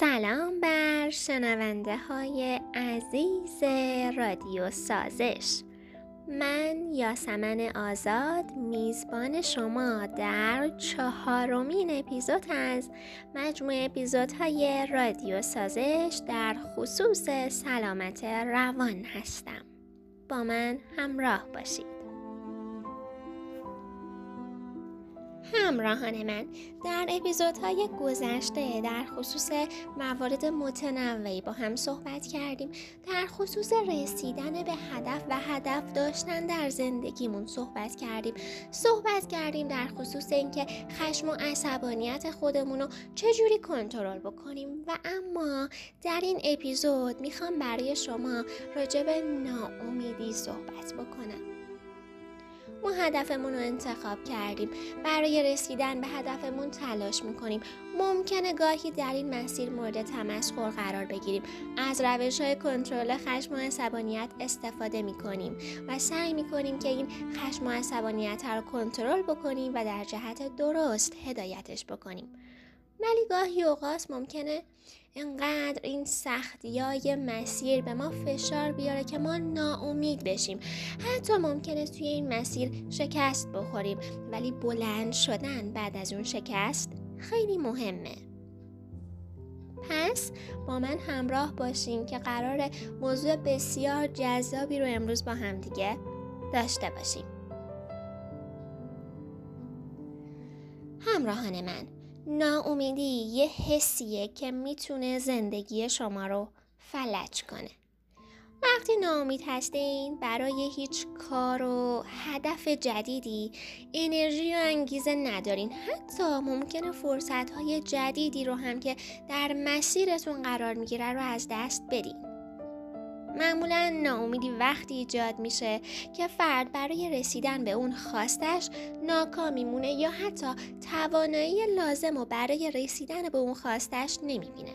سلام بر شنونده های عزیز رادیو سازش. من یاسمن آزاد میزبان شما در چهارمین اپیزود از مجموعه اپیزودهای رادیو سازش در خصوص سلامت روان هستم. با من همراه باشید. همراهان من در اپیزودهای گذشته در خصوص موارد متنوعی با هم صحبت کردیم. در خصوص رسیدن به هدف و هدف داشتن در زندگیمون صحبت کردیم. صحبت کردیم در خصوص اینکه خشم و عصبانیت خودمون رو چجوری کنترل بکنیم. و اما در این اپیزود می‌خوام برای شما راجع به ناامیدی صحبت بکنم. ما هدفمون رو انتخاب کردیم. برای رسیدن به هدفمون تلاش می‌کنیم. ممکنه گاهی در این مسیر مورد تمسخر قرار بگیریم. از روش های کنترل خشم و عصبانیت استفاده می‌کنیم و سعی می‌کنیم که این خشم و عصبانیت رو کنترل بکنیم و در جهت درست هدایتش بکنیم. ولی گاهی اوقات ممکنه انقدر این سختی های مسیر به ما فشار بیاره که ما ناامید بشیم. حتی ممکنه توی این مسیر شکست بخوریم. ولی بلند شدن بعد از اون شکست خیلی مهمه. پس با من همراه باشین که قرار موضوع بسیار جذابی رو امروز با هم دیگه داشته باشیم. همراهان من ناامیدی یه حسیه که می‌تونه زندگی شما رو فلج کنه. وقتی ناامید هستین برای هیچ کار و هدف جدیدی انرژی و انگیزه ندارین. حتی ممکنه فرصت های جدیدی رو هم که در مسیرتون قرار می‌گیره رو از دست بدین. معمولا ناامیدی وقتی ایجاد میشه که فرد برای رسیدن به اون خواستش ناکامی مونه یا حتی توانایی لازم و برای رسیدن به اون خواستش نمی‌بینه.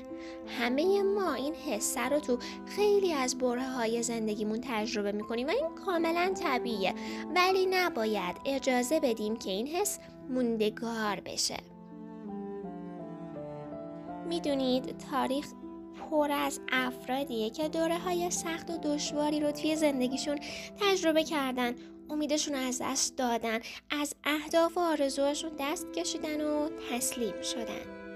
همه ما این حسه رو تو خیلی از بره های زندگیمون تجربه می‌کنیم و این کاملا طبیعیه ولی نباید اجازه بدیم که این حس موندگار بشه. می‌دونید تاریخ پر از افرادیه که دوره های سخت و دشواری رو توی زندگیشون تجربه کردن امیدشون از دست دادن از اهداف و آرزوهاشون دست کشیدن و تسلیم شدن.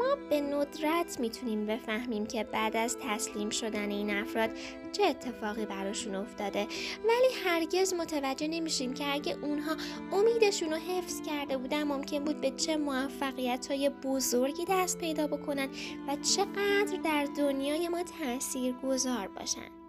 ما به ندرت می‌تونیم بفهمیم که بعد از تسلیم شدن این افراد چه اتفاقی براشون افتاده. ولی هرگز متوجه نمیشیم که اگه اونها امیدشون رو حفظ کرده بودن ممکن بود به چه موفقیت های بزرگی دست پیدا بکنن و چقدر در دنیای ما تأثیر گذار باشن.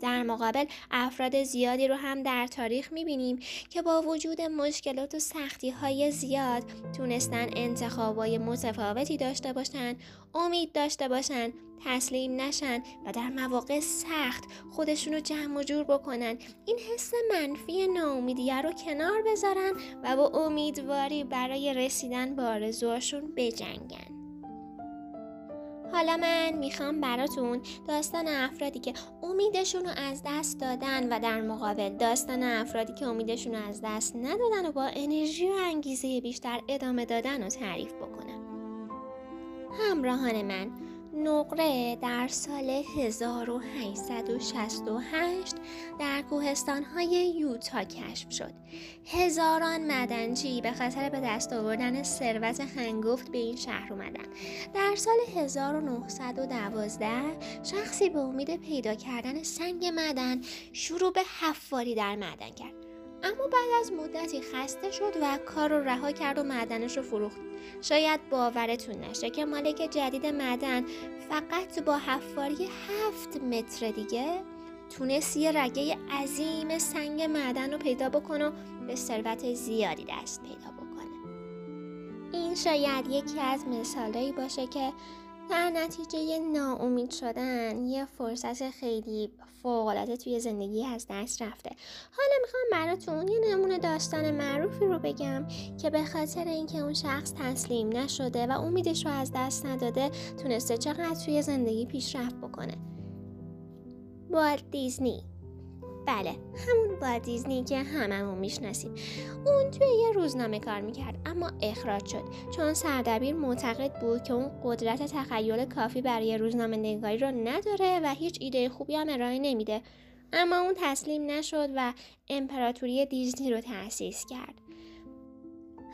در مقابل افراد زیادی رو هم در تاریخ می‌بینیم که با وجود مشکلات و سختی های زیاد تونستن انتخابای متفاوتی داشته باشن امید داشته باشن تسلیم نشن و در مواقع سخت خودشون رو جمع و جور بکنن. این حس منفی ناامیدیه رو کنار بذارن و با امیدواری برای رسیدن به آرزوهاشون بجنگن. حالا من می‌خوام براتون داستان افرادی که امیدشون رو از دست دادن و در مقابل داستان افرادی که امیدشون رو از دست ندادن و با انرژی و انگیزه بیشتر ادامه دادن رو تعریف بکنم. همراهان من نقره در سال 1868 در کوهستانهای یوتا کشف شد. هزاران مدنچی به خاطر به دست آوردن ثروت هنگفت به این شهر اومدن. در سال 1912 شخصی به امید پیدا کردن سنگ معدن شروع به حفاری در معدن کرد. اما بعد از مدتی خسته شد و کار رو رها کرد و معدنش رو فروخت. شاید باورتون نشه که مالک جدید معدن فقط با حفاری هفت متر دیگه تونست یه رگه عظیم سنگ معدن رو پیدا بکنه و به ثروت زیادی دست پیدا بکنه. این شاید یکی از مثالهایی باشه که در نتیجه ناامید شدن یه فرصت خیلی فوقالعاده توی زندگی از دست رفته. حالا می‌خوام براتون یه نمونه داستان معروفی رو بگم که به خاطر اینکه اون شخص تسلیم نشده و امیدش رو از دست نداده تونسته چقدر توی زندگی پیشرفت بکنه. والت دیزنی. بله همون با دیزنی که هممون می‌شناسیم. اون توی یه روزنامه کار می‌کرد اما اخراج شد. چون سردبیر معتقد بود که اون قدرت تخیل کافی برای روزنامه نگاری رو نداره و هیچ ایده خوبی هم ارائه نمیده. اما اون تسلیم نشد و امپراتوری دیزنی رو تأسیس کرد.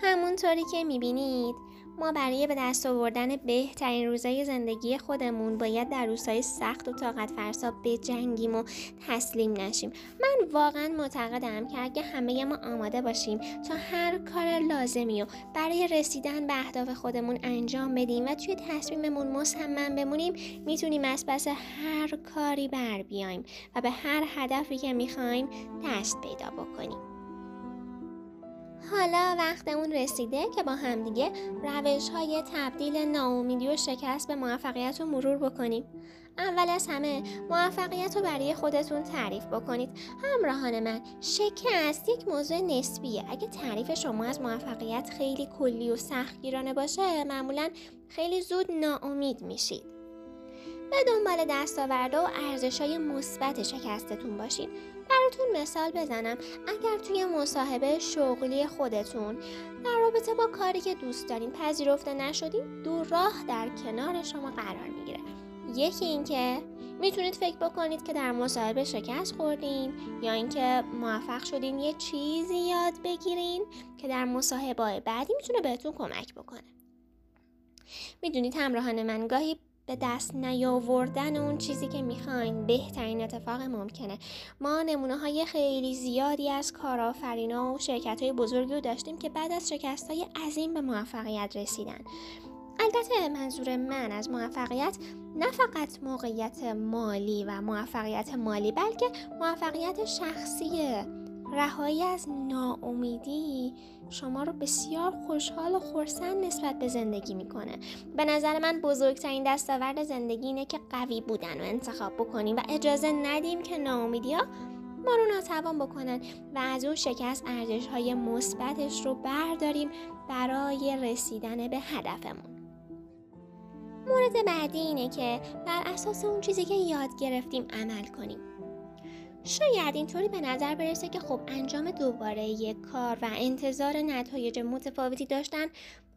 همونطوری که می‌بینید ما برای به دست آوردن بهترین روزای زندگی خودمون باید در روزهای سخت و طاقت فرسا بجنگیم و تسلیم نشیم. من واقعا معتقدم که اگه همه ما آماده باشیم تا هر کار لازمی و برای رسیدن به اهداف خودمون انجام بدیم و توی تصمیممون مصمم بمونیم می‌تونیم از پس هر کاری بر بیایم و به هر هدفی که می‌خوایم دست پیدا بکنیم. حالا وقت اون رسیده که با همدیگه روش های تبدیل ناامیدی و شکست به موفقیت رو مرور بکنیم. اول از همه موفقیت رو برای خودتون تعریف بکنید. همراهان من شکست یک موضوع نسبیه. اگه تعریف شما از موفقیت خیلی کلی و سختگیرانه باشه معمولا خیلی زود ناامید میشید. به دنبال دستاورده و ارزش های مثبت شکستتون باشین براتون مثال بزنم. اگر توی مصاحبه شغلی خودتون در رابطه با کاری که دوست دارین پذیرفته نشدین دو راه در کنار شما قرار می‌گیره. یکی اینکه می‌تونید فکر بکنید که در مصاحبه شکست خوردین یا اینکه موفق شدین یه چیزی یاد بگیرین که در مصاحبه بعدی می‌تونه بهتون کمک بکنه. می‌دونید همراهان من گاهی به دست نیاوردن اون چیزی که می‌خواین. بهترین اتفاق ممکنه. ما نمونه های خیلی زیادی از کارآفرینا و شرکت های بزرگی رو داشتیم که بعد از شکست های عظیم به موفقیت رسیدن. البته منظور من از موفقیت نه فقط موقعیت مالی و موفقیت مالی بلکه موفقیت شخصیه رهایی از ناامیدی شما رو بسیار خوشحال و خورسند نسبت به زندگی می‌کنه. به نظر من بزرگترین دستاورد زندگی اینه که قوی بودن و انتخاب بکنیم و اجازه ندیم که ناامیدی ها ما رو ناتوان بکنن و از اون شکست ارزش های مثبتش رو برداریم برای رسیدن به هدفمون. مورد بعدی اینه که بر اساس اون چیزی که یاد گرفتیم عمل کنیم. شاید اینطوری به نظر برسه که خب انجام دوباره یک کار و انتظار نتایج متفاوتی داشتن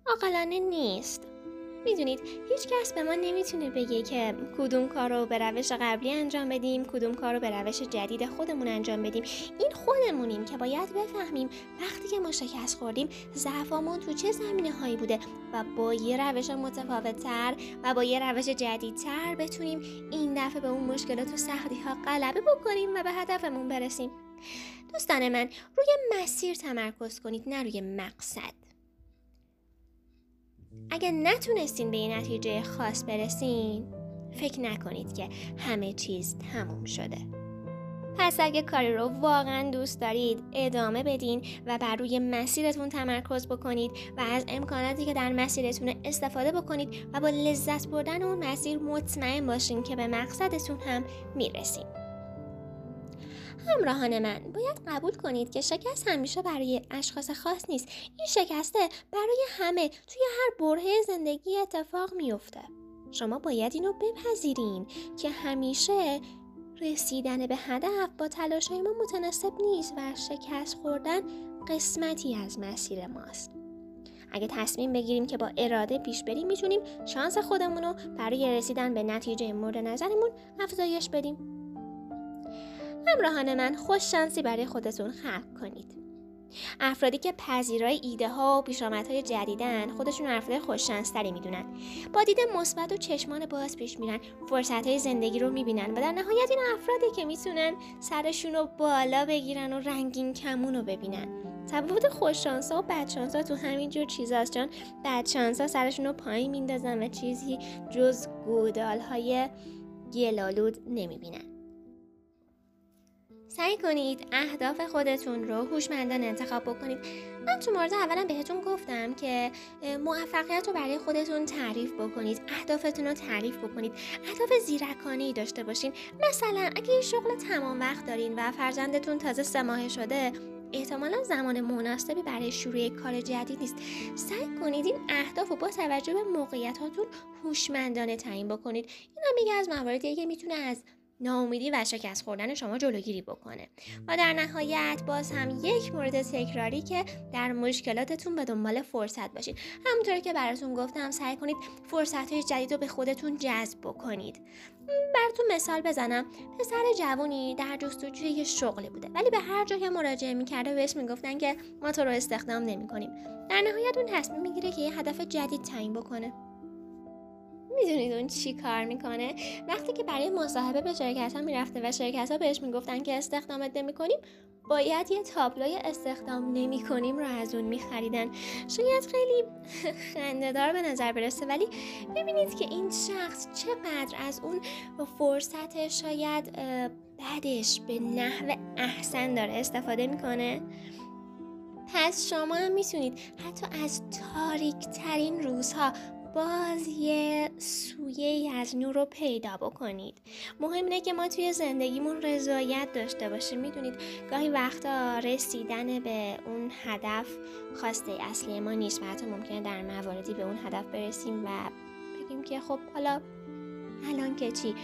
عاقلانه نیست. می‌دونید هیچ کس به ما نمی‌تونه بگه که کدوم کار رو به روش قبلی انجام بدیم کدوم کار رو به روش جدید خودمون انجام بدیم. این خودمونیم که باید بفهمیم وقتی که ما شکست خوردیم ضعفامون تو چه زمینه هایی بوده و با یه روش متفاوت تر و با یه روش جدیدتر بتونیم این دفعه به اون مشکلات و سختی ها غلبه بکنیم و به هدفمون برسیم. دوستان من روی مسیر تمرکز کنید نه روی مقصد. اگه نتونستین به یه نتیجه خاص برسین فکر نکنید که همه چیز تموم شده. پس اگه کاری رو واقعا دوست دارید ادامه بدین و بر روی مسیرتون تمرکز بکنید و از امکاناتی که در مسیرتون استفاده بکنید و با لذت بردن اون مسیر مطمئن باشین که به مقصدتون هم می‌رسین همراهان من باید قبول کنید که شکست همیشه برای اشخاص خاص نیست. این شکسته برای همه توی هر برهه زندگی اتفاق میفته شما باید اینو بپذیرین که همیشه رسیدن به هدف با تلاشهای ما متناسب نیست و شکست خوردن قسمتی از مسیر ماست. اگه تصمیم بگیریم که با اراده پیش بریم می‌تونیم شانس خودمون رو برای رسیدن به نتیجه مورد نظرمون افزایش بدیم. همراهان من خوش شانسی برای خودتون خلق کنید. افرادی که پذیرای ایده ها و پیشامدهای جدیدن خودشون افراد خوششانستری می‌دونن. با دید مثبت و چشمان باز پیش میرن فرصت های زندگی رو می‌بینن و در نهایت این افرادی که می‌تونن سرشون رو بالا بگیرن و رنگین کمون رو ببینن. تفاوت خوششانسا و بدشانسا تو همین جور چیزاست چون بدشانسا سرشون رو پایین میندازن و چیزی جز گودال های گلالود نمی‌بینن. سعی کنید اهداف خودتون رو هوشمندانه انتخاب بکنید. من تو مورد اولا بهتون گفتم که موفقیت رو برای خودتون تعریف بکنید اهدافتون رو تعریف بکنید اهداف زیرکانه داشته باشین. مثلا اگه یه شغل تمام وقت دارین و فرزندتون تازه سه ماه شده احتمالا زمان مناسبی برای شروع کار جدید نیست. سعی کنید این اهداف رو با توجه به موقعیتاتون هوشمندانه تعیین بکنید. این هم از مواردیه که می‌تونه از ناامیدی و شکست خوردن شما جلوگیری بکنه. و در نهایت باز هم یک مورد تکراری که در مشکلاتتون به دنبال فرصت باشید. همونطور که براتون گفتم سعی کنید فرصت های جدید رو به خودتون جذب بکنید. براتون مثال بزنم. پسر جوونی در جستجوی یه شغلی بوده ولی به هر جا که مراجعه می‌کرده بهش می‌گفتن که ما تو رو استخدام نمی‌کنیم. در نهایت اون تصمیم می‌گیره که یه هدف جدید تعیین بکنه. می‌دونید اون چی کار می‌کنه. وقتی که برای مصاحبه به شرکت ها می‌رفته و شرکت ها بهش می‌گفتن که استخدامت نمی‌کنیم باید یه تابلوی استخدام نمی کنیم رو از اون میخریدن. شاید خیلی خندهدار به نظر برسه ولی ببینید که این شخص چقدر از اون فرصت شاید بعدش به نحو احسن داره استفاده می‌کنه. پس شما هم می‌تونید حتی از تاریک ترین روزها باز یه سویه از نور رو پیدا بکنید. مهم اینه که ما توی زندگیمون رضایت داشته باشیم. می‌دونید گاهی وقتا رسیدن به اون هدف خواسته اصلی ما نیست و حتی ممکنه در مواردی به اون هدف برسیم و بگیم که خب حالا الان که چی؟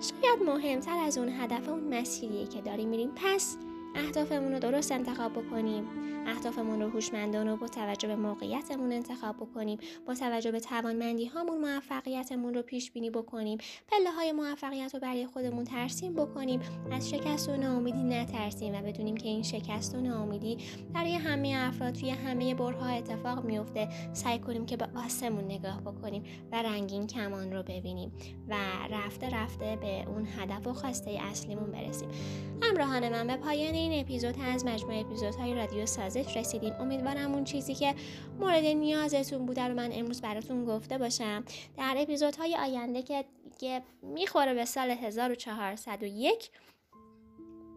شاید مهمتر از اون هدف اون مسیریه که داریم میریم. پس اهدافمون رو درست انتخاب بکنیم. اهدافمون رو هوشمندانه و با توجه به موقعیتمون انتخاب بکنیم. با توجه به توانمندی هامون موفقیتمون رو پیش بینی بکنیم. پله های موفقیت رو برای خودمون ترسیم بکنیم. از شکست و ناامیدی نترسیم و بدونیم که این شکست و ناامیدی برای همه افراد توی همه برها اتفاق میفته سعی کنیم که به آسمون نگاه بکنیم و رنگین کمان رو ببینیم و رفته رفته به اون هدف و خواسته اصلیمون برسیم. همراهان من به پایان این اپیزود از مجموعه اپیزودهای رادیو سازش رسیدیم. امیدوارم اون چیزی که مورد نیازتون بوده رو من امروز براتون گفته باشم. در اپیزودهای آینده که می‌خوره به سال 1401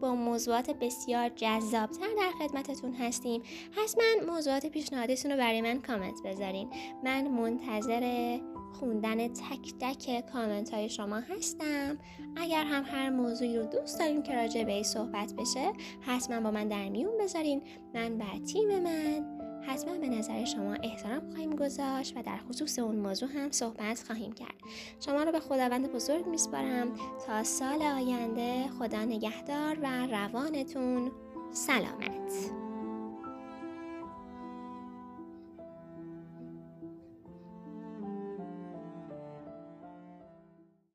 با موضوعات بسیار جذابتر در خدمتتون هستیم. حتما موضوعات پیشنهادیتون رو برای من کامنت بذارین. من منتظر خوندن تک تک کامنت های شما هستم. اگر هم هر موضوعی رو دوست داریم که راجع به صحبت بشه حتما با من در میون بذارین. من و تیم من حتما به نظر شما احترام خواهیم گذاشت و در خصوص اون موضوع هم صحبت خواهیم کرد. شما رو به خداوند بزرگ میسپارم. تا سال آینده خدا نگهدار و روانتون سلامت.